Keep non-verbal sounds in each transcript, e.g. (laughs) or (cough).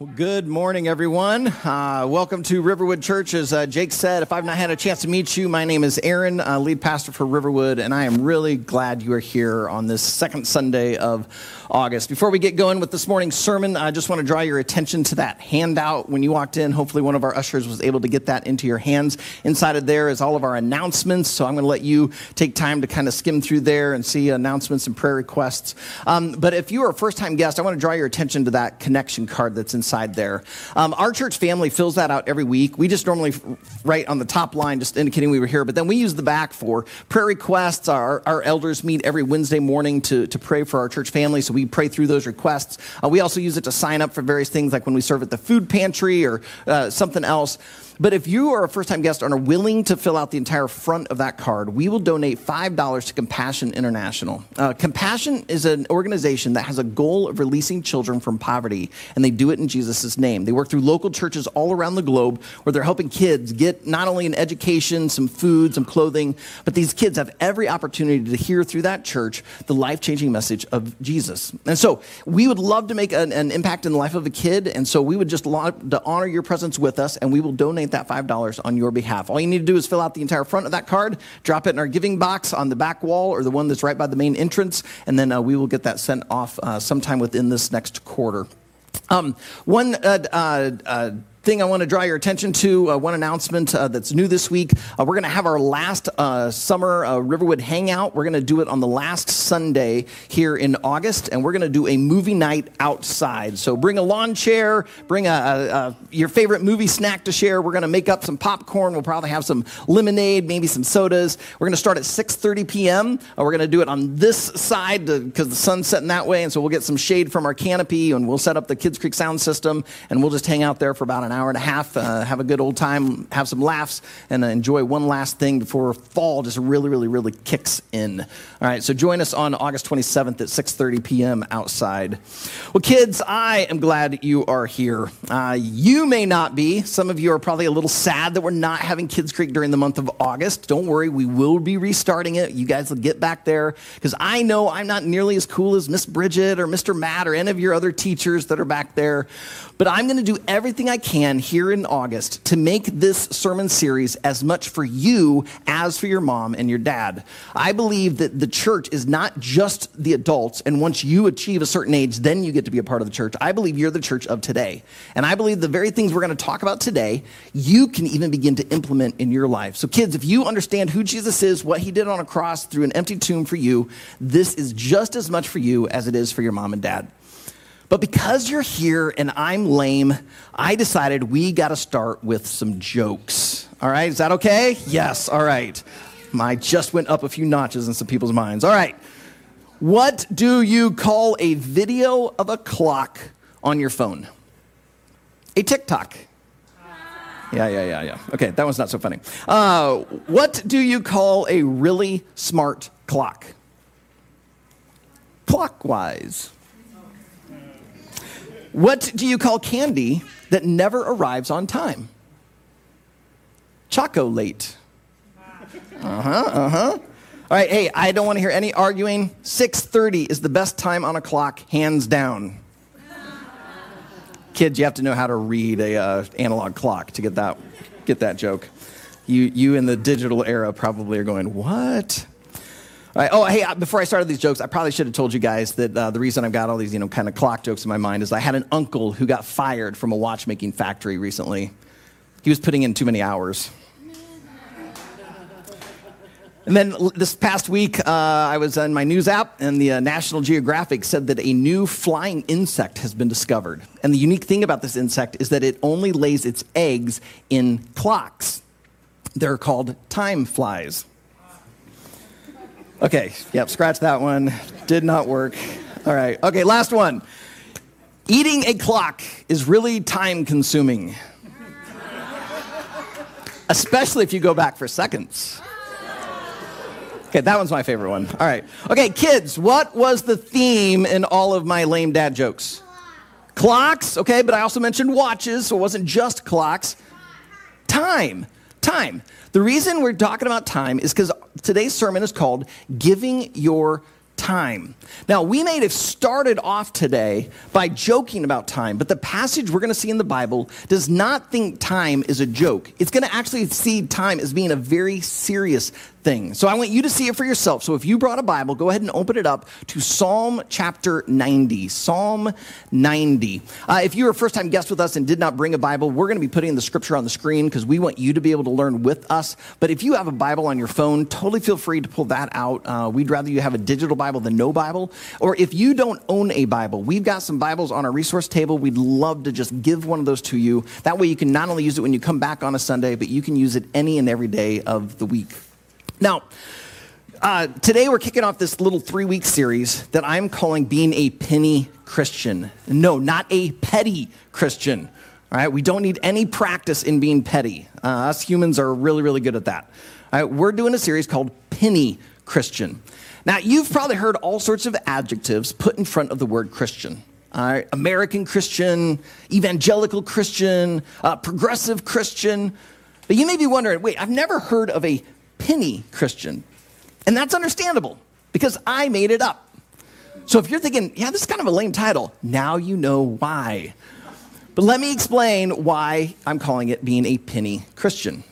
Well, good morning, everyone. Uh, welcome to Riverwood Church. As uh, Jake said, if I've not had a chance to meet you, my name is Aaron, uh, lead pastor for Riverwood, and I am really glad you are here on this second Sunday of August. Before we get going with this morning's sermon, I just want to draw your attention to that handout when you walked in. Hopefully, one of our ushers was able to get that into your hands. Inside of there is all of our announcements, so I'm going to let you take time to kind of skim through there and see announcements and prayer requests. Um, but if you are a first time guest, I want to draw your attention to that connection card that's inside there. Um, our church family fills that out every week. We just normally write on the top line, just indicating we were here, but then we use the back for prayer requests. Our, our elders meet every Wednesday morning to, to pray for our church family, so we pray through those requests. Uh, we also use it to sign up for various things like when we serve at the food pantry or uh, something else. But if you are a first time guest and are willing to fill out the entire front of that card, we will donate $5 to Compassion International. Uh, Compassion is an organization that has a goal of releasing children from poverty, and they do it in Jesus' name. They work through local churches all around the globe where they're helping kids get not only an education, some food, some clothing, but these kids have every opportunity to hear through that church the life changing message of Jesus. And so we would love to make an, an, impact in the life of a kid, and so we would just love to honor your presence with us, and we will donate donate that $5 on your behalf. All you need to do is fill out the entire front of that card, drop it in our giving box on the back wall or the one that's right by the main entrance, and then uh, we will get that sent off uh, sometime within this next quarter. Um, one uh, uh, uh thing I want to draw your attention to, uh, one announcement uh, that's new this week. Uh, we're going to have our last uh, summer uh, Riverwood Hangout. We're going to do it on the last Sunday here in August, and we're going to do a movie night outside. So bring a lawn chair, bring a, a, a your favorite movie snack to share. We're going to make up some popcorn. We'll probably have some lemonade, maybe some sodas. We're going to start at 6:30 p.m. Uh, we're going to do it on this side because the sun's setting that way, and so we'll get some shade from our canopy, and we'll set up the Kids Creek sound system, and we'll just hang out there for about an hour hour and a half, uh, have a good old time, have some laughs, and uh, enjoy one last thing before fall just really, really, really kicks in. All right, so join us on August 27th at 6:30 p.m. outside. Well, kids, I am glad you are here. Uh, you may not be. Some of you are probably a little sad that we're not having Kids Creek during the month of August. Don't worry, we will be restarting it. You guys will get back there because I know I'm not nearly as cool as Miss Bridget or Mr. Matt or any of your other teachers that are back there. But I'm going to do everything I can here in August to make this sermon series as much for you as for your mom and your dad. I believe that the church is not just the adults, and once you achieve a certain age, then you get to be a part of the church. I believe you're the church of today. And I believe the very things we're going to talk about today, you can even begin to implement in your life. So, kids, if you understand who Jesus is, what he did on a cross through an empty tomb for you, this is just as much for you as it is for your mom and dad. But because you're here and I'm lame, I decided we got to start with some jokes. All right, is that okay? Yes, all right. My just went up a few notches in some people's minds. All right. What do you call a video of a clock on your phone? A TikTok. Yeah, yeah, yeah, yeah. Okay, that one's not so funny. Uh, what do you call a really smart clock? Clockwise. What do you call candy that never arrives on time? Choco late. Uh huh, uh huh. All right, hey, I don't want to hear any arguing. 6:30 is the best time on a clock, hands down. Kids, you have to know how to read a uh, analog clock to get that get that joke. You you in the digital era probably are going, "What?" Right. Oh, hey, uh, before I started these jokes, I probably should have told you guys that uh, the reason I've got all these, you know, kind of clock jokes in my mind is I had an uncle who got fired from a watchmaking factory recently. He was putting in too many hours. And then this past week, uh, I was on my news app, and the uh, National Geographic said that a new flying insect has been discovered. And the unique thing about this insect is that it only lays its eggs in clocks. They're called time flies. Okay, yep, scratch that one. Did not work. All right, okay, last one. Eating a clock is really time consuming, especially if you go back for seconds. Okay, that one's my favorite one. All right. Okay, kids, what was the theme in all of my lame dad jokes? Clocks, okay, but I also mentioned watches, so it wasn't just clocks. Time. Time. The reason we're talking about time is because today's sermon is called Giving Your time. Now, we may have started off today by joking about time, but the passage we're going to see in the Bible does not think time is a joke. It's going to actually see time as being a very serious thing. So I want you to see it for yourself. So if you brought a Bible, go ahead and open it up to Psalm chapter 90. Psalm 90. Uh, if you're a first time guest with us and did not bring a Bible, we're going to be putting the scripture on the screen because we want you to be able to learn with us. But if you have a Bible on your phone, totally feel free to pull that out. Uh, we'd rather you have a digital Bible than no Bible. Or if you don't own a Bible, we've got some Bibles on our resource table. We'd love to just give one of those to you. That way you can not only use it when you come back on a Sunday, but you can use it any and every day of the week. Now, uh, today we're kicking off this little three week series that I'm calling Being a Penny Christian. No, not a petty Christian. All right, we don't need any practice in being petty. Uh, us humans are really, really good at that. All right, we're doing a series called Penny Christian. Now, you've probably heard all sorts of adjectives put in front of the word Christian. All right, American Christian, evangelical Christian, uh, progressive Christian. But you may be wondering wait, I've never heard of a penny Christian. And that's understandable because I made it up. So if you're thinking, yeah, this is kind of a lame title, now you know why. But let me explain why I'm calling it being a penny Christian.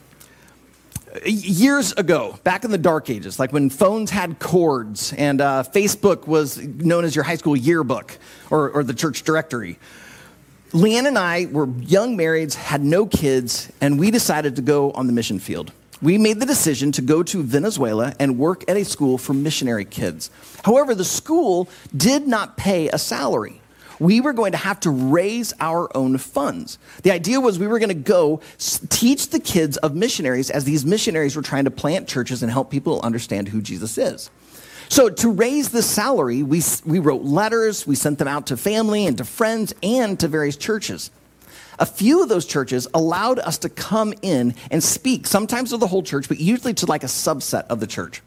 Years ago, back in the dark ages, like when phones had cords and uh, Facebook was known as your high school yearbook or, or the church directory, Leanne and I were young marrieds, had no kids, and we decided to go on the mission field we made the decision to go to Venezuela and work at a school for missionary kids. However, the school did not pay a salary. We were going to have to raise our own funds. The idea was we were going to go teach the kids of missionaries as these missionaries were trying to plant churches and help people understand who Jesus is. So, to raise the salary, we, we wrote letters, we sent them out to family and to friends and to various churches. A few of those churches allowed us to come in and speak, sometimes to the whole church, but usually to like a subset of the church.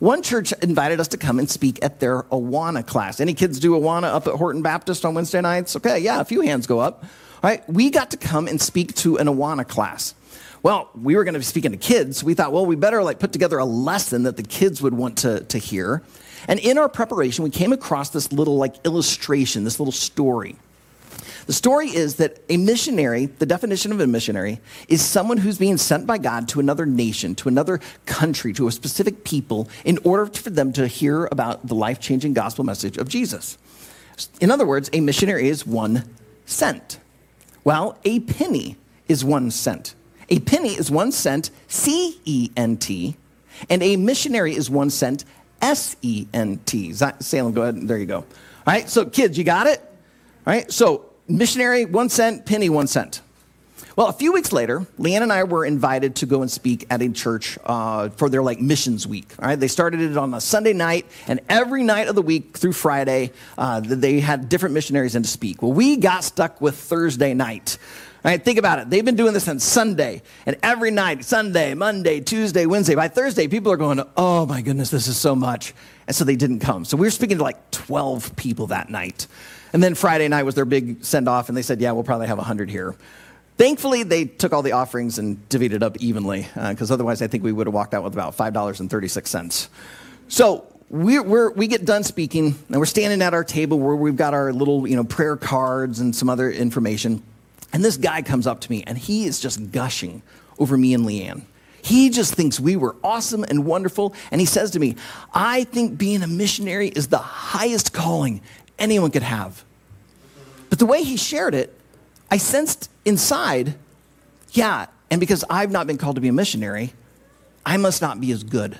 One church invited us to come and speak at their Awana class. Any kids do Awana up at Horton Baptist on Wednesday nights? Okay, yeah, a few hands go up. All right, we got to come and speak to an Awana class. Well, we were going to be speaking to kids, so we thought, well, we better like put together a lesson that the kids would want to, to hear. And in our preparation, we came across this little like illustration, this little story. The story is that a missionary, the definition of a missionary, is someone who's being sent by God to another nation, to another country, to a specific people, in order for them to hear about the life changing gospel message of Jesus. In other words, a missionary is one cent. Well, a penny is one cent. A penny is one cent, C E N T, and a missionary is one cent, S E N T. Salem, go ahead. There you go. All right, so kids, you got it? All right, so missionary, one cent, penny, one cent. Well, a few weeks later, Leanne and I were invited to go and speak at a church uh, for their like missions week. All right, they started it on a Sunday night, and every night of the week through Friday, uh, they had different missionaries in to speak. Well, we got stuck with Thursday night. All right, think about it. They've been doing this on Sunday, and every night, Sunday, Monday, Tuesday, Wednesday. By Thursday, people are going, "Oh my goodness, this is so much," and so they didn't come. So we were speaking to like 12 people that night. And then Friday night was their big send off, and they said, Yeah, we'll probably have 100 here. Thankfully, they took all the offerings and divided it up evenly, because uh, otherwise, I think we would have walked out with about $5.36. So we're, we're, we get done speaking, and we're standing at our table where we've got our little you know, prayer cards and some other information. And this guy comes up to me, and he is just gushing over me and Leanne. He just thinks we were awesome and wonderful. And he says to me, I think being a missionary is the highest calling anyone could have. But the way he shared it, I sensed inside, yeah, and because I've not been called to be a missionary, I must not be as good.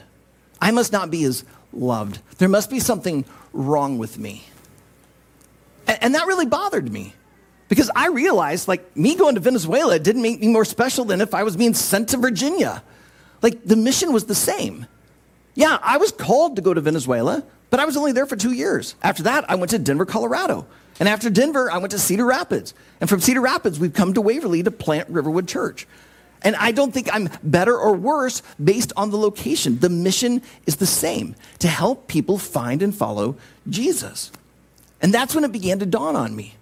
I must not be as loved. There must be something wrong with me. And, that really bothered me because I realized, like, me going to Venezuela didn't make me more special than if I was being sent to Virginia. Like, the mission was the same. Yeah, I was called to go to Venezuela, but I was only there for two years. After that, I went to Denver, Colorado. And after Denver, I went to Cedar Rapids. And from Cedar Rapids, we've come to Waverly to plant Riverwood Church. And I don't think I'm better or worse based on the location. The mission is the same to help people find and follow Jesus. And that's when it began to dawn on me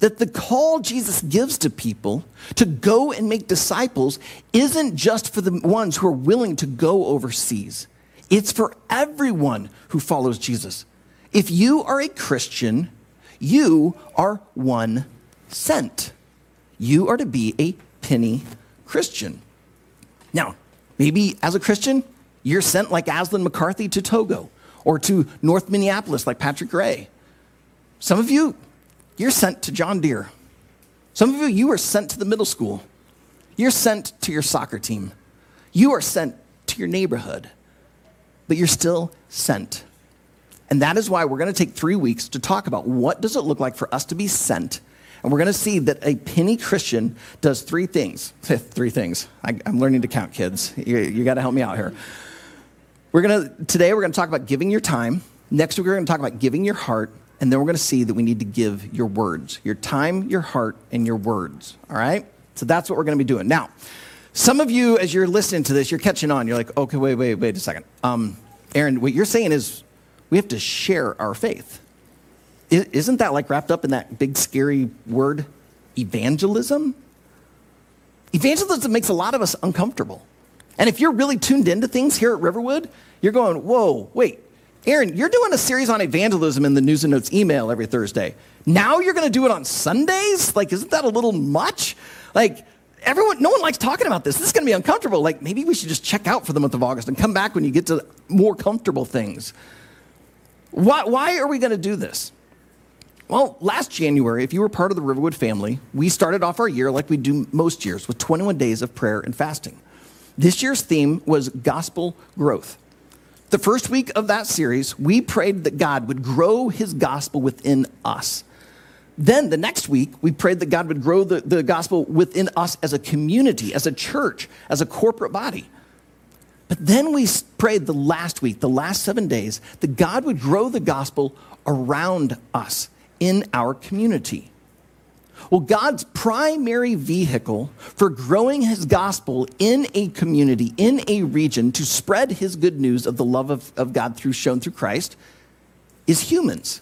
that the call Jesus gives to people to go and make disciples isn't just for the ones who are willing to go overseas. It's for everyone who follows Jesus. If you are a Christian, you are one sent. You are to be a penny Christian. Now, maybe as a Christian, you're sent like Aslan McCarthy to Togo or to North Minneapolis like Patrick Gray. Some of you, you're sent to John Deere. Some of you, you are sent to the middle school. You're sent to your soccer team. You are sent to your neighborhood, but you're still sent. And that is why we're going to take three weeks to talk about what does it look like for us to be sent. And we're going to see that a penny Christian does three things. (laughs) three things. I, am learning to count, kids. You, you got to help me out here. We're going to, today we're going to talk about giving your time. Next week we're going to talk about giving your heart. And then we're going to see that we need to give your words, your time, your heart, and your words. All right? So that's what we're going to be doing. Now, some of you, as you're listening to this, you're catching on. You're like, okay, wait, wait, wait a second. Um, Aaron, what you're saying is we have to share our faith. Isn't that like wrapped up in that big scary word, evangelism? Evangelism makes a lot of us uncomfortable. And if you're really tuned into things here at Riverwood, you're going, whoa, wait, Aaron, you're doing a series on evangelism in the News and Notes email every Thursday. Now you're going to do it on Sundays? Like, isn't that a little much? Like, everyone, no one likes talking about this. This is going to be uncomfortable. Like, maybe we should just check out for the month of August and come back when you get to more comfortable things. Why, why are we going to do this? Well, last January, if you were part of the Riverwood family, we started off our year like we do most years with 21 days of prayer and fasting. This year's theme was gospel growth. The first week of that series, we prayed that God would grow his gospel within us. Then the next week, we prayed that God would grow the, the gospel within us as a community, as a church, as a corporate body. But then we prayed the last week, the last seven days, that God would grow the gospel around us in our community. Well, God's primary vehicle for growing his gospel in a community, in a region, to spread his good news of the love of, of God through shown through Christ is humans.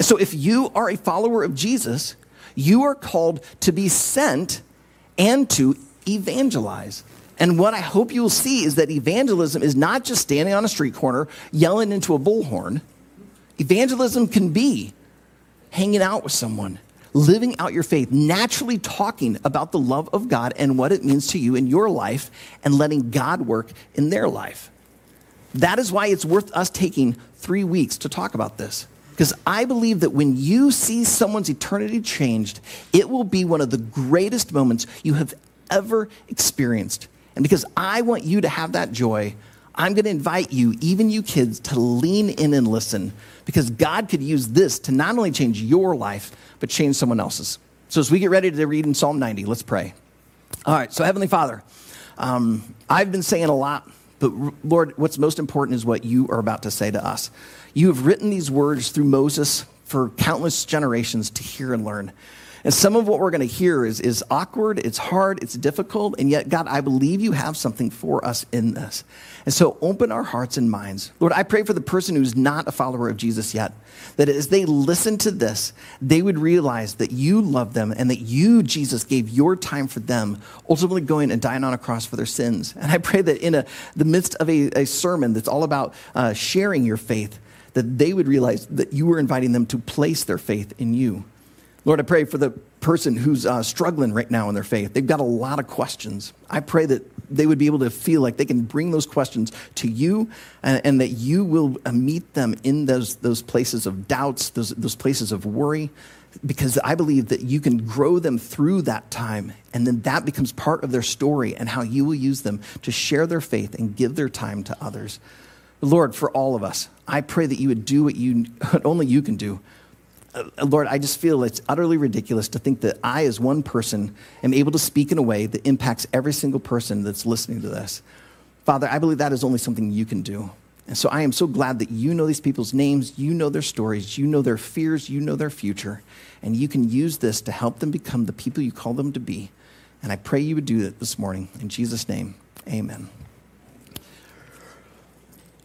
So if you are a follower of Jesus, you are called to be sent and to evangelize. And what I hope you will see is that evangelism is not just standing on a street corner yelling into a bullhorn. Evangelism can be hanging out with someone, living out your faith, naturally talking about the love of God and what it means to you in your life, and letting God work in their life. That is why it's worth us taking three weeks to talk about this. Because I believe that when you see someone's eternity changed, it will be one of the greatest moments you have ever experienced. And because I want you to have that joy, I'm going to invite you, even you kids, to lean in and listen because God could use this to not only change your life, but change someone else's. So, as we get ready to read in Psalm 90, let's pray. All right, so Heavenly Father, um, I've been saying a lot, but Lord, what's most important is what you are about to say to us. You have written these words through Moses for countless generations to hear and learn. And some of what we're going to hear is, is awkward, it's hard, it's difficult, and yet, God, I believe you have something for us in this. And so open our hearts and minds. Lord, I pray for the person who's not a follower of Jesus yet, that as they listen to this, they would realize that you love them and that you, Jesus, gave your time for them, ultimately going and dying on a cross for their sins. And I pray that in a, the midst of a, a sermon that's all about uh, sharing your faith, that they would realize that you were inviting them to place their faith in you. Lord, I pray for the person who's uh, struggling right now in their faith. They've got a lot of questions. I pray that they would be able to feel like they can bring those questions to you and, and that you will uh, meet them in those, those places of doubts, those, those places of worry, because I believe that you can grow them through that time. And then that becomes part of their story and how you will use them to share their faith and give their time to others. Lord, for all of us, I pray that you would do what, you, only you can do uh, Lord, I just feel it's utterly ridiculous to think that I, as one person, am able to speak in a way that impacts every single person that's listening to this. Father, I believe that is only something you can do. And so I am so glad that you know these people's names, you know their stories, you know their fears, you know their future, and you can use this to help them become the people you call them to be. And I pray you would do that this morning. In Jesus' name, amen.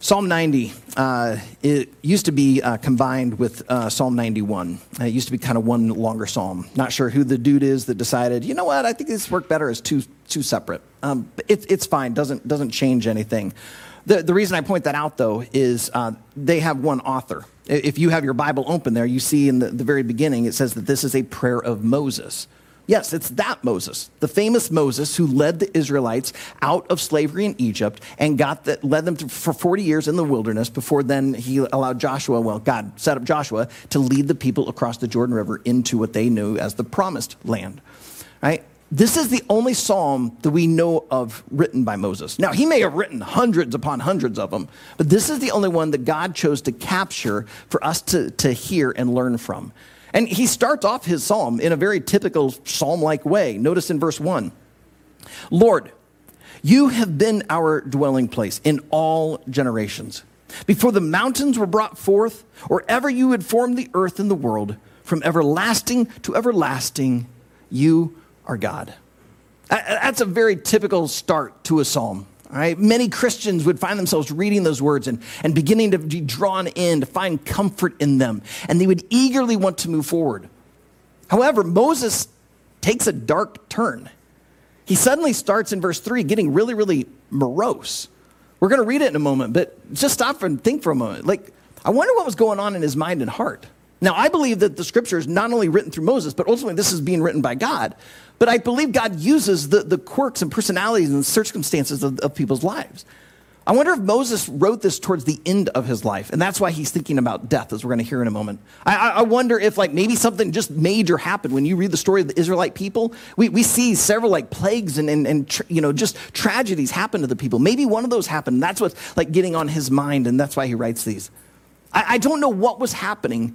Psalm 90, uh, it used to be uh, combined with uh, Psalm 91. Uh, it used to be kind of one longer psalm. Not sure who the dude is that decided, you know what, I think this worked better as two, two separate. Um, it, it's fine, doesn't, doesn't change anything. The, the reason I point that out, though, is uh, they have one author. If you have your Bible open there, you see in the, the very beginning it says that this is a prayer of Moses. Yes, it's that Moses, the famous Moses who led the Israelites out of slavery in Egypt and got that, led them for 40 years in the wilderness before then he allowed Joshua, well, God set up Joshua to lead the people across the Jordan River into what they knew as the promised land. Right? This is the only psalm that we know of written by Moses. Now, he may have written hundreds upon hundreds of them, but this is the only one that God chose to capture for us to, to hear and learn from. And he starts off his psalm in a very typical psalm like way. Notice in verse 1 Lord, you have been our dwelling place in all generations. Before the mountains were brought forth, or ever you had formed the earth and the world, from everlasting to everlasting, you are God. That's a very typical start to a psalm. Right? Many Christians would find themselves reading those words and, and beginning to be drawn in, to find comfort in them, and they would eagerly want to move forward. However, Moses takes a dark turn. He suddenly starts in verse 3 getting really, really morose. We're going to read it in a moment, but just stop and think for a moment. Like, I wonder what was going on in his mind and heart. Now, I believe that the scripture is not only written through Moses, but ultimately this is being written by God. But I believe God uses the, the quirks and personalities and circumstances of, of people's lives. I wonder if Moses wrote this towards the end of his life, and that's why he's thinking about death, as we're going to hear in a moment. I, I, wonder if, like, maybe something just major happened when you read the story of the Israelite people. We, we see several, like, plagues and, and, and you know, just tragedies happen to the people. Maybe one of those happened. That's what's, like, getting on his mind, and that's why he writes these. I, I don't know what was happening.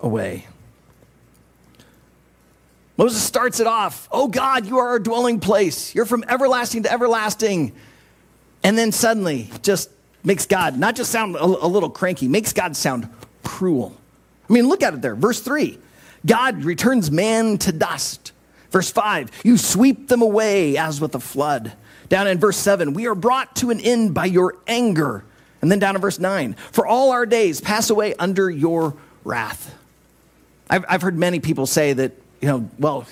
away. Moses starts it off Oh God, you are our dwelling place. You're from everlasting to everlasting. And then suddenly, just makes God not just sound a, a little cranky, makes God sound cruel. I mean, look at it there. Verse 3 God returns man to dust. Verse 5, you sweep them away as with a flood. Down in verse 7, we are brought to an end by your anger. And then down in verse 9, for all our days pass away under your wrath. I've, I've heard many people say that you know, well,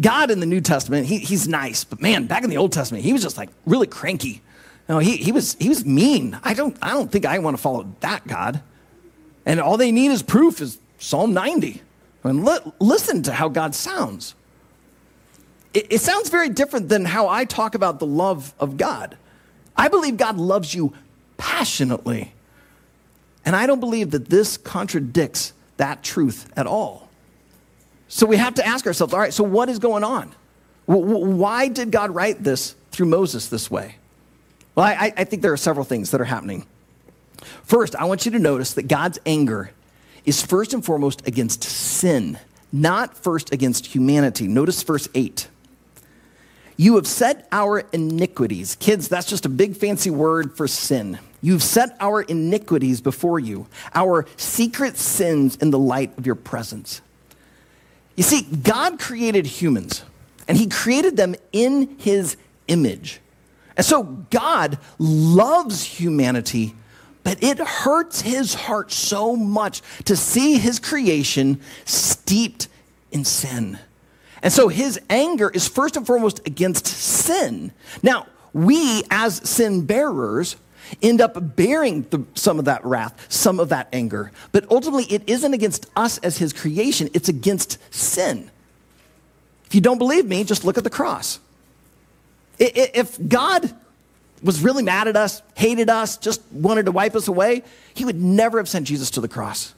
God in the New Testament, he, he's nice, but man, back in the Old Testament, he was just like really cranky. You know, he, he, was, he was mean. I don't, I don't think I want to follow that God. And all they need is proof is Psalm 90. I mean, li- listen to how God sounds. It, it sounds very different than how I talk about the love of God. I believe God loves you passionately. And I don't believe that this contradicts that truth at all. So we have to ask ourselves all right, so what is going on? Why did God write this through Moses this way? Well, I, I, think there are several things that are happening. First, I want you to notice that God's anger is first and foremost against sin, not first against humanity. Notice verse 8. You have set our iniquities. Kids, that's just a big fancy word for sin. You've set our iniquities before you, our secret sins in the light of your presence. You see, God created humans, and He created them in His image. And so God loves humanity, but it hurts His heart so much to see His creation steeped in sin. And so His anger is first and foremost against sin. Now, we as sin bearers end up bearing the, some of that wrath, some of that anger. But ultimately, it isn't against us as his creation, it's against sin. If you don't believe me, just look at the cross. If God was really mad at us, hated us, just wanted to wipe us away, he would never have sent Jesus to the cross.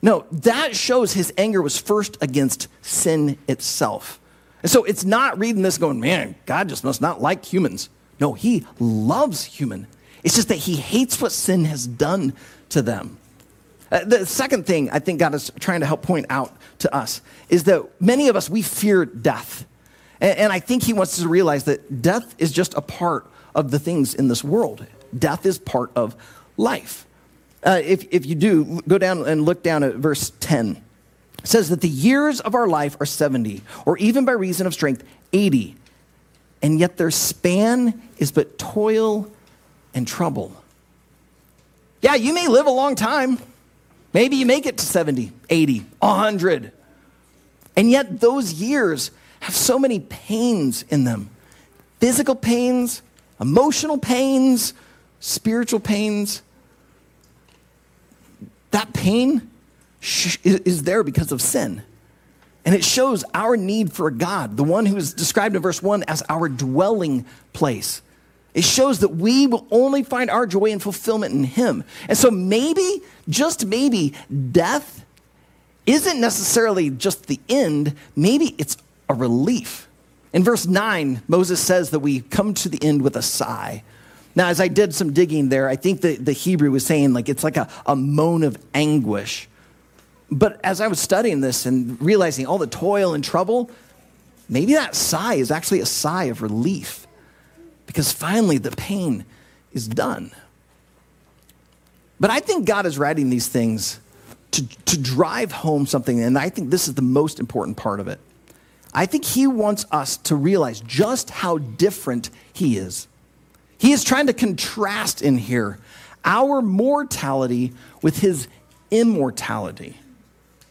No, that shows his anger was first against sin itself. And so it's not reading this going, man, God just must not like humans. No, he loves human. It's just that he hates what sin has done to them. Uh, the second thing I think God is trying to help point out to us is that many of us, we fear death. And, and I think he wants us to realize that death is just a part of the things in this world. Death is part of life. Uh, if, if you do, go down and look down at verse 10. It says that the years of our life are 70, or even by reason of strength, 80. And yet their span is but toil and trouble. Yeah, you may live a long time. Maybe you make it to 70, 80, 100. And yet those years have so many pains in them physical pains, emotional pains, spiritual pains. That pain is there because of sin. And it shows our need for God, the one who is described in verse 1 as our dwelling place. It shows that we will only find our joy and fulfillment in Him. And so maybe, just maybe, death isn't necessarily just the end, maybe it's a relief. In verse 9, Moses says that we come to the end with a sigh. Now, as I did some digging there, I think that the Hebrew was saying like it's like a, a moan of anguish. But as I was studying this and realizing all the toil and trouble, maybe that sigh is actually a sigh of relief because finally the pain is done. But I think God is writing these things to, to drive home something, and I think this is the most important part of it. I think He wants us to realize just how different He is. He is trying to contrast in here our mortality with His immortality.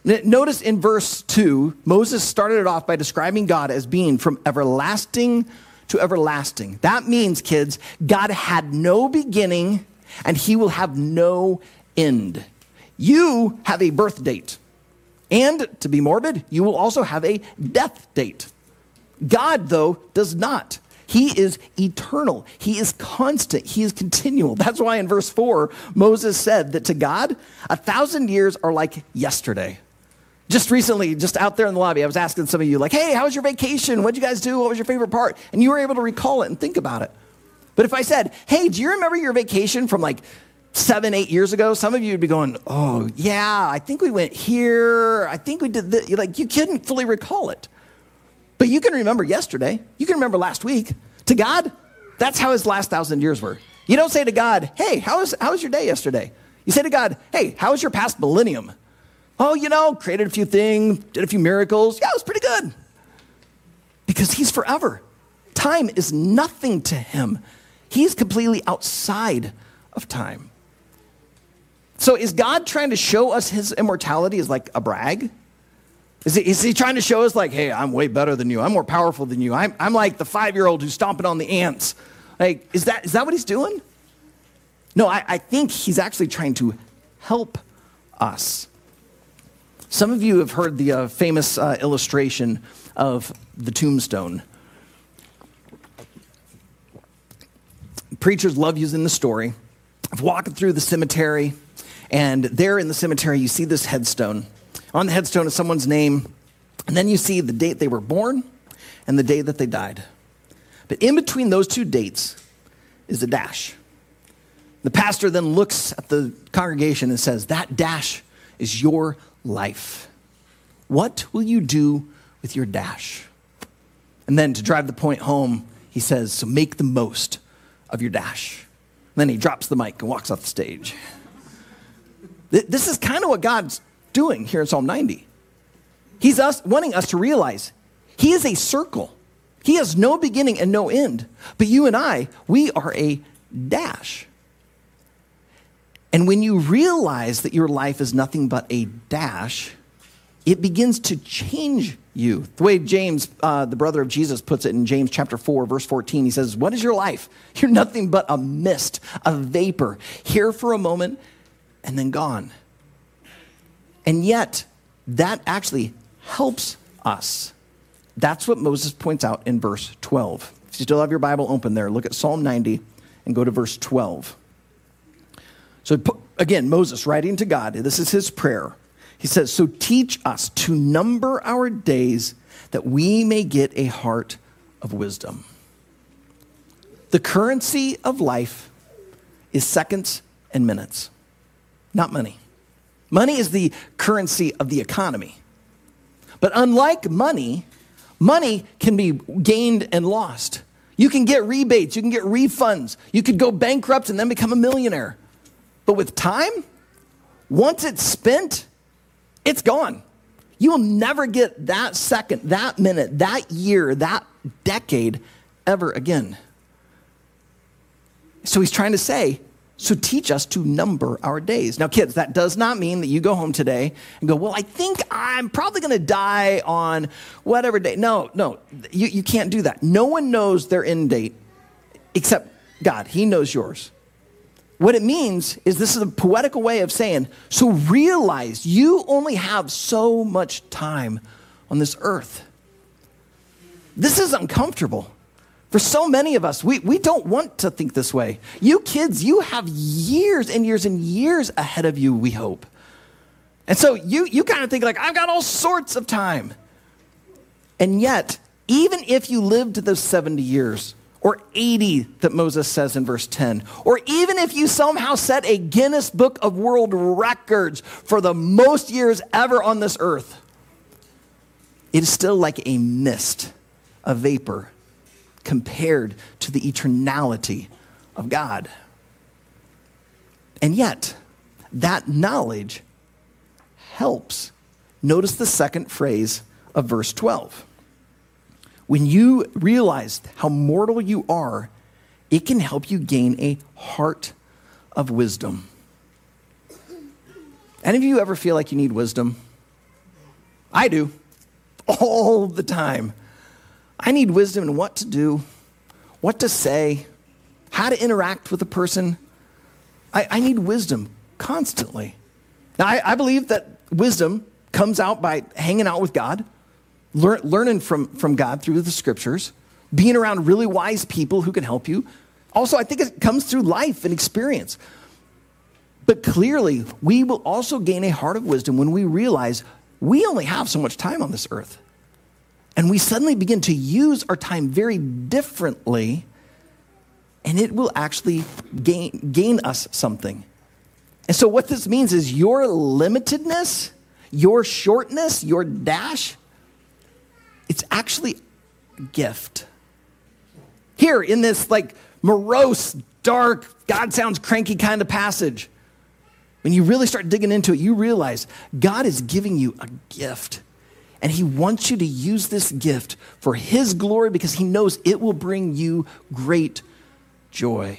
Notice in verse 2, Moses started it off by describing God as being from everlasting to everlasting. That means, kids, God had no beginning and he will have no end. You have a birth date. And to be morbid, you will also have a death date. God, though, does not. He is eternal. He is constant. He is continual. That's why in verse 4, Moses said that to God, a thousand years are like yesterday. Just recently, just out there in the lobby, I was asking some of you, like, hey, how was your vacation? What'd you guys do? What was your favorite part? And you were able to recall it and think about it. But if I said, hey, do you remember your vacation from like seven, eight years ago? Some of you would be going, oh, yeah, I think we went here. I think we did this. Like, you couldn't fully recall it. But you can remember yesterday. You can remember last week. To God, that's how his last thousand years were. You don't say to God, hey, how was, how was your day yesterday? You say to God, hey, how was your past millennium? Oh, you know, created a few things, did a few miracles. Yeah, it was pretty good. Because he's forever. Time is nothing to him. He's completely outside of time. So is God trying to show us his immortality as like a brag? Is he, is he trying to show us like, hey, I'm way better than you. I'm more powerful than you. I'm, I'm like the five-year-old who's stomping on the ants. Like, is that, is that what he's doing? No, I, I think he's actually trying to help us. Some of you have heard the uh, famous uh, illustration of the tombstone. Preachers love using the story of walking through the cemetery, and there in the cemetery, you see this headstone. On the headstone is someone's name, and then you see the date they were born and the day that they died. But in between those two dates is a dash. The pastor then looks at the congregation and says, That dash is your life. What will you do with your dash? And then to drive the point home, he says, So make the most of your dash. And then he drops the mic and walks off the stage. This is kind of what God's doing here in Psalm 90. He's us, wanting us to realize he is a circle. He has no beginning and no end. But you and I, we are a dash. And when you realize that your life is nothing but a dash, it begins to change you. The way James, uh, the brother of Jesus, puts it in James chapter 4, verse 14, he says, What is your life? You're nothing but a mist, a vapor, here for a moment and then gone. And yet, that actually helps us. That's what Moses points out in verse 12. If you still have your Bible open there, look at Psalm 90 and go to verse 12. So again, Moses writing to God, this is his prayer. He says, So teach us to number our days that we may get a heart of wisdom. The currency of life is seconds and minutes, not money. Money is the currency of the economy. But unlike money, money can be gained and lost. You can get rebates, you can get refunds, you could go bankrupt and then become a millionaire. But with time, once it's spent, it's gone. You will never get that second, that minute, that year, that decade ever again. So he's trying to say, so teach us to number our days. Now, kids, that does not mean that you go home today and go, well, I think I'm probably going to die on whatever day. No, no, you, you can't do that. No one knows their end date except God. He knows yours. What it means is this is a poetical way of saying, so realize you only have so much time on this earth. This is uncomfortable. For so many of us, we, we don't want to think this way. You kids, you have years and years and years ahead of you, we hope. And so you, you kind of think, like, I've got all sorts of time. And yet, even if you lived those 70 years, or 80 that Moses says in verse 10, or even if you somehow set a Guinness Book of World Records for the most years ever on this earth, it is still like a mist, a vapor compared to the eternality of God. And yet, that knowledge helps. Notice the second phrase of verse 12. When you realize how mortal you are, it can help you gain a heart of wisdom. Any of you ever feel like you need wisdom? I do, all the time. I need wisdom in what to do, what to say, how to interact with a person. I, I need wisdom constantly. Now, I, I, believe that wisdom comes out by hanging out with God, lear, learning from, from God through the scriptures, being around really wise people who can help you. Also, I think it comes through life and experience. But clearly, we will also gain a heart of wisdom when we realize we only have so much time on this earth. And we suddenly begin to use our time very differently, and it will actually gain, gain us something. And so, what this means is your limitedness, your shortness, your dash, it's actually a gift. Here in this like morose, dark, God sounds cranky kind of passage, when you really start digging into it, you realize God is giving you a gift. And he wants you to use this gift for his glory because he knows it will bring you great joy.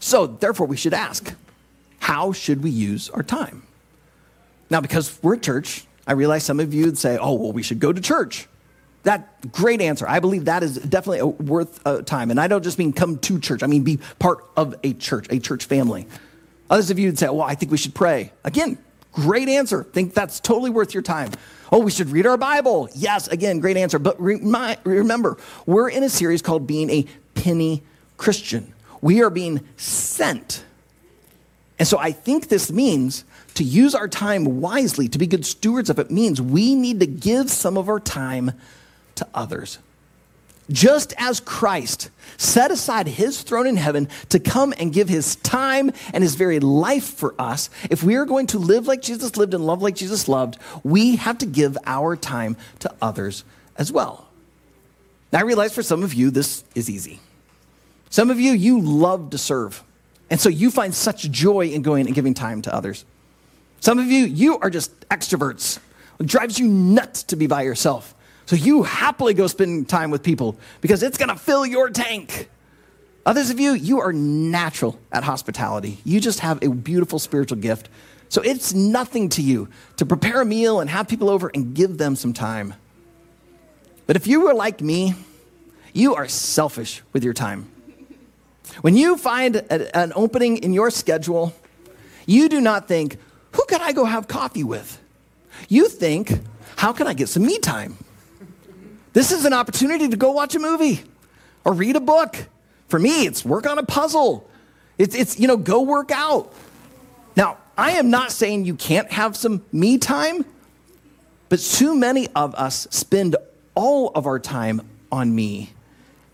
So, therefore, we should ask how should we use our time? Now, because we're a church, I realize some of you would say, oh, well, we should go to church. That great answer. I believe that is definitely worth uh, time. And I don't just mean come to church. I mean be part of a church, a church family. Others of you would say, well, I think we should pray. Again, Great answer. Think that's totally worth your time. Oh, we should read our Bible. Yes, again, great answer. But remember, we're in a series called Being a Penny Christian. We are being sent. And so I think this means to use our time wisely, to be good stewards of it, means we need to give some of our time to others. Just as Christ set aside his throne in heaven to come and give his time and his very life for us, if we are going to live like Jesus lived and love like Jesus loved, we have to give our time to others as well. Now, I realize for some of you, this is easy. Some of you, you love to serve. And so you find such joy in going and giving time to others. Some of you, you are just extroverts. It drives you nuts to be by yourself. So you happily go spend time with people because it's going to fill your tank. Others of you, you are natural at hospitality. You just have a beautiful spiritual gift. So it's nothing to you to prepare a meal and have people over and give them some time. But if you were like me, you are selfish with your time. When you find a, an opening in your schedule, you do not think, could I go have coffee with? You think, how can I get some me time? This is an opportunity to go watch a movie or read a book. For me, it's work on a puzzle. It's, it's you know, go work out. Now, I am not saying you can't have some me time, but too many of us spend all of our time on me,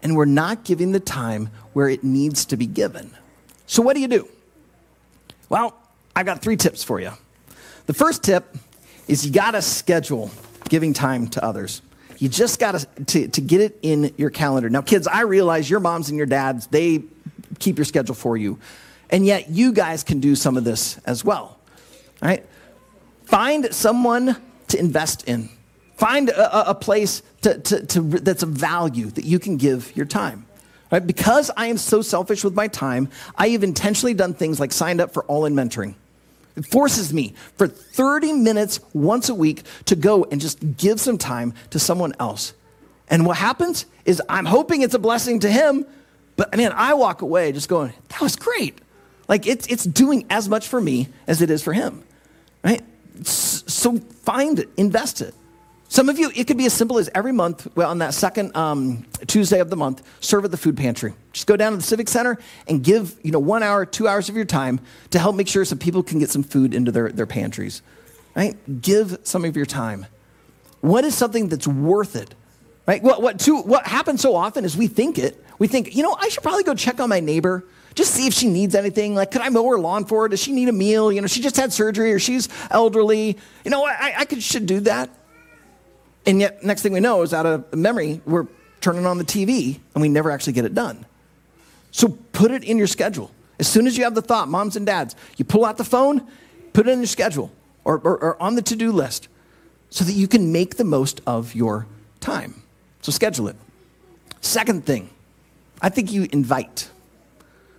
and we're not giving the time where it needs to be given. So, what do you do? Well, I've got three tips for you. The first tip is you got to schedule giving time to others. You just got to, to get it in your calendar. Now, kids, I realize your moms and your dads, they keep your schedule for you. And yet, you guys can do some of this as well. All right? Find someone to invest in. Find a, a place to, to, to, that's of value that you can give your time. Right? Because I am so selfish with my time, I have intentionally done things like signed up for all in mentoring. Forces me for 30 minutes once a week to go and just give some time to someone else. And what happens is I'm hoping it's a blessing to him, but man, I walk away just going, that was great. Like it's, it's doing as much for me as it is for him, right? So find it, invest it. Some of you, it could be as simple as every month, well, on that second um, Tuesday of the month, serve at the food pantry. Just go down to the Civic Center and give, you know, one hour, two hours of your time to help make sure some people can get some food into their, their pantries, right? Give some of your time. What is something that's worth it, right? What, what, too, what happens so often is we think it. We think, you know, I should probably go check on my neighbor just see if she needs anything. Like, could I mow her lawn for her? Does she need a meal? You know, she just had surgery or she's elderly. You know, I, I could, should do that. And yet, next thing we know is out of memory, we're turning on the TV and we never actually get it done. So put it in your schedule. As soon as you have the thought, moms and dads, you pull out the phone, put it in your schedule or, or, or on the to do list so that you can make the most of your time. So schedule it. Second thing, I think you invite.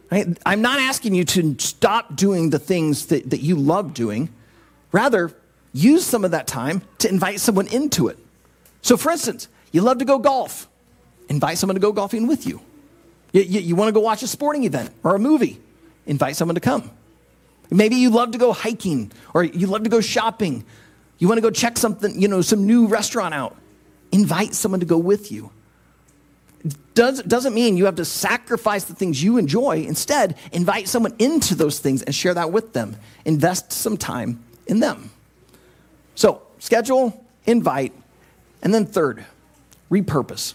Right? I'm not asking you to stop doing the things that, that you love doing. Rather, use some of that time to invite someone into it. So, for instance, you love to go golf, invite someone to go golfing with you. You, you, you want to go watch a sporting event or a movie, invite someone to come. Maybe you love to go hiking or you love to go shopping. You want to go check something, you know, some new restaurant out. Invite someone to go with you. Does, doesn't mean you have to sacrifice the things you enjoy. Instead, invite someone into those things and share that with them. Invest some time in them. So, schedule, invite, and then third, repurpose.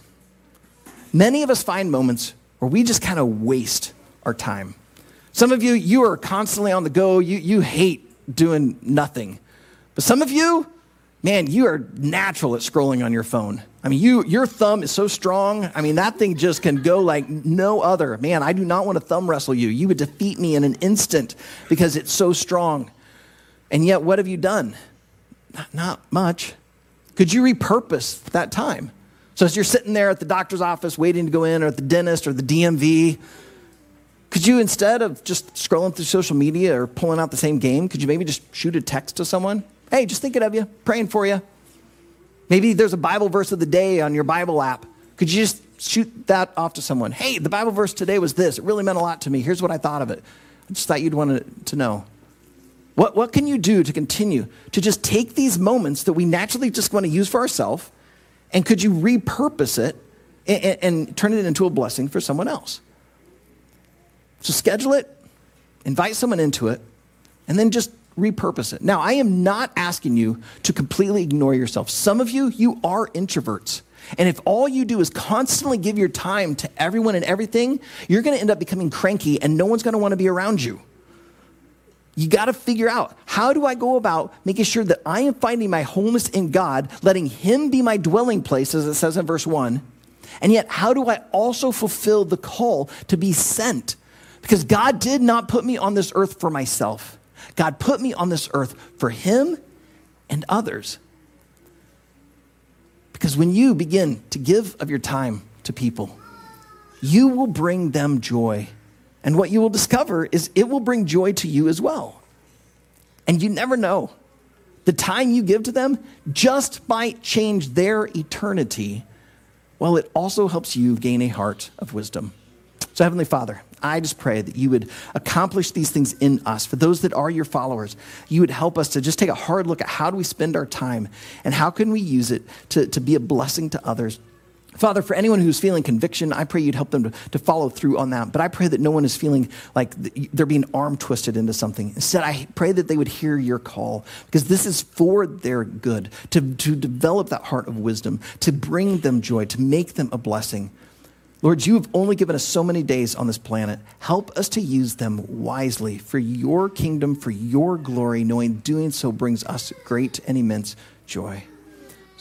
Many of us find moments where we just kind of waste our time. Some of you, you are constantly on the go. You, you hate doing nothing. But some of you, man, you are natural at scrolling on your phone. I mean, you, your thumb is so strong. I mean, that thing just can go like no other. Man, I do not want to thumb wrestle you. You would defeat me in an instant because it's so strong. And yet, what have you done? Not, not much. Could you repurpose that time? So as you're sitting there at the doctor's office waiting to go in, or at the dentist, or the DMV, could you instead of just scrolling through social media or pulling out the same game, could you maybe just shoot a text to someone? Hey, just thinking of you, praying for you. Maybe there's a Bible verse of the day on your Bible app. Could you just shoot that off to someone? Hey, the Bible verse today was this. It really meant a lot to me. Here's what I thought of it. I just thought you'd want to know. What, what can you do to continue to just take these moments that we naturally just want to use for ourselves and could you repurpose it and, and turn it into a blessing for someone else? So schedule it, invite someone into it, and then just repurpose it. Now, I am not asking you to completely ignore yourself. Some of you, you are introverts. And if all you do is constantly give your time to everyone and everything, you're going to end up becoming cranky and no one's going to want to be around you. You got to figure out how do I go about making sure that I am finding my wholeness in God, letting Him be my dwelling place, as it says in verse 1. And yet, how do I also fulfill the call to be sent? Because God did not put me on this earth for myself, God put me on this earth for Him and others. Because when you begin to give of your time to people, you will bring them joy. And what you will discover is it will bring joy to you as well. And you never know. The time you give to them just might change their eternity, while it also helps you gain a heart of wisdom. So, Heavenly Father, I just pray that you would accomplish these things in us. For those that are your followers, you would help us to just take a hard look at how do we spend our time and how can we use it to, to be a blessing to others Father, for anyone who's feeling conviction, I pray you'd help them to, to follow through on that. But I pray that no one is feeling like they're being arm twisted into something. Instead, I pray that they would hear your call because this is for their good, to, to develop that heart of wisdom, to bring them joy, to make them a blessing. Lord, you have only given us so many days on this planet. Help us to use them wisely for your kingdom, for your glory, knowing doing so brings us great and immense joy.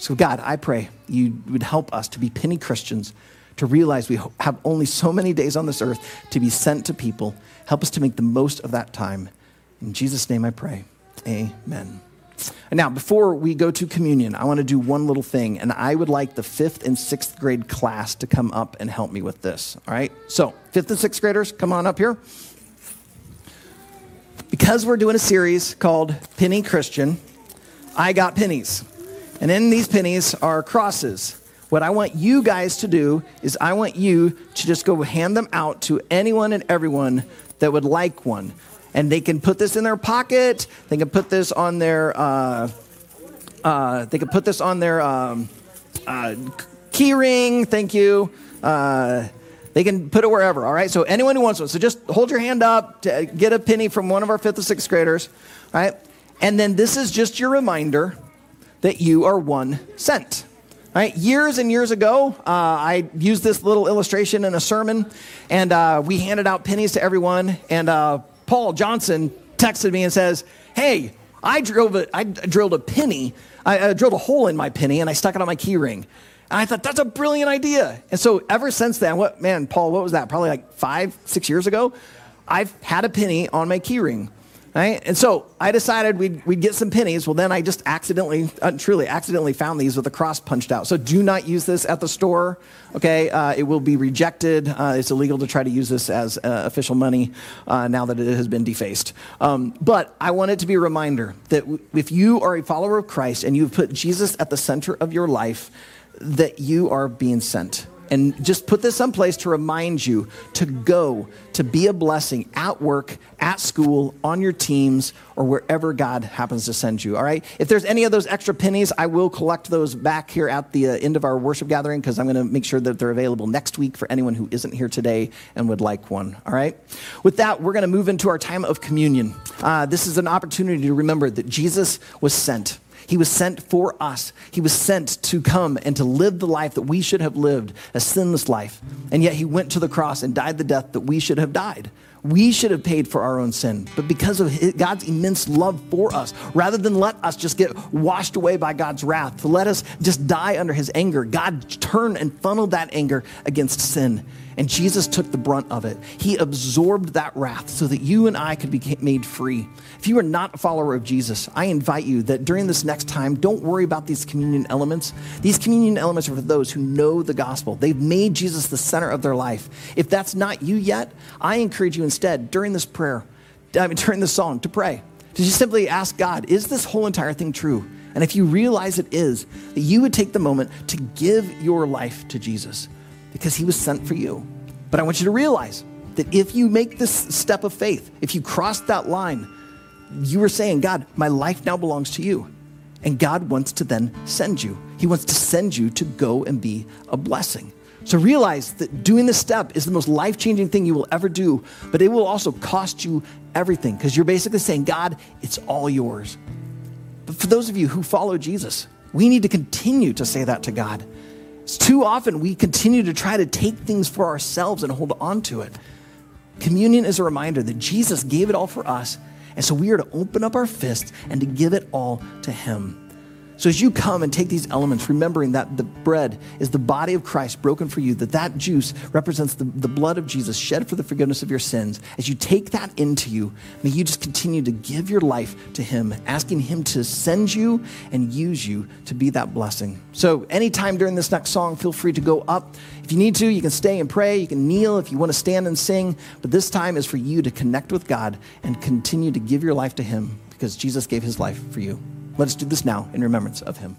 So, God, I pray you would help us to be penny Christians, to realize we have only so many days on this earth to be sent to people. Help us to make the most of that time. In Jesus' name I pray. Amen. And now, before we go to communion, I want to do one little thing, and I would like the fifth and sixth grade class to come up and help me with this. All right? So, fifth and sixth graders, come on up here. Because we're doing a series called Penny Christian, I got pennies. And in these pennies are crosses. What I want you guys to do is I want you to just go hand them out to anyone and everyone that would like one. And they can put this in their pocket. They can put this on their. Uh, uh, they can put this on their um, uh, key ring. Thank you. Uh, they can put it wherever. All right. So anyone who wants one. So just hold your hand up to get a penny from one of our fifth or sixth graders. All right. And then this is just your reminder that you are one cent. Right? Years and years ago, uh, I used this little illustration in a sermon, and uh, we handed out pennies to everyone. And uh, Paul Johnson texted me and says, "Hey, I drilled a, I drilled a penny. I, I drilled a hole in my penny, and I stuck it on my key ring." And I thought that's a brilliant idea. And so ever since then, what man, Paul, what was that? Probably like five, six years ago. I've had a penny on my key ring. Right? And so I decided we'd, we'd get some pennies. Well, then I just accidentally, uh, truly accidentally found these with a cross punched out. So do not use this at the store, okay? Uh, it will be rejected. Uh, it's illegal to try to use this as uh, official money uh, now that it has been defaced. Um, but I want it to be a reminder that w- if you are a follower of Christ and you've put Jesus at the center of your life, that you are being sent and just put this someplace to remind you to go, to be a blessing at work, at school, on your teams, or wherever God happens to send you. All right? If there's any of those extra pennies, I will collect those back here at the uh, end of our worship gathering because I'm going to make sure that they're available next week for anyone who isn't here today and would like one. All right? With that, we're going to move into our time of communion. Uh, this is an opportunity to remember that Jesus was sent. He was sent for us. He was sent to come and to live the life that we should have lived, a sinless life. And yet he went to the cross and died the death that we should have died. We should have paid for our own sin. But because of God's immense love for us, rather than let us just get washed away by God's wrath, to let us just die under his anger, God turned and funneled that anger against sin. And Jesus took the brunt of it. He absorbed that wrath so that you and I could be made free. If you are not a follower of Jesus, I invite you that during this next time, don't worry about these communion elements. These communion elements are for those who know the gospel. They've made Jesus the center of their life. If that's not you yet, I encourage you instead during this prayer, I mean, (laughs) during this song, to pray. To just simply ask God, is this whole entire thing true? And if you realize it is, that you would take the moment to give your life to Jesus because he was sent for you. But I want you to realize that if you make this step of faith, if you cross that line, you are saying, God, my life now belongs to you. And God wants to then send you. He wants to send you to go and be a blessing. So realize that doing this step is the most life changing thing you will ever do, but it will also cost you everything because you're basically saying, God, it's all yours. But for those of you who follow Jesus, we need to continue to say that to God. Too often we continue to try to take things for ourselves and hold on to it. Communion is a reminder that Jesus gave it all for us, and so we are to open up our fists and to give it all to Him. So as you come and take these elements, remembering that the bread is the body of Christ broken for you, that that juice represents the, the blood of Jesus shed for the forgiveness of your sins, as you take that into you, may you just continue to give your life to him, asking him to send you and use you to be that blessing. So anytime during this next song, feel free to go up. If you need to, you can stay and pray. You can kneel if you want to stand and sing. But this time is for you to connect with God and continue to give your life to him because Jesus gave his life for you. Let us do this now in remembrance of him.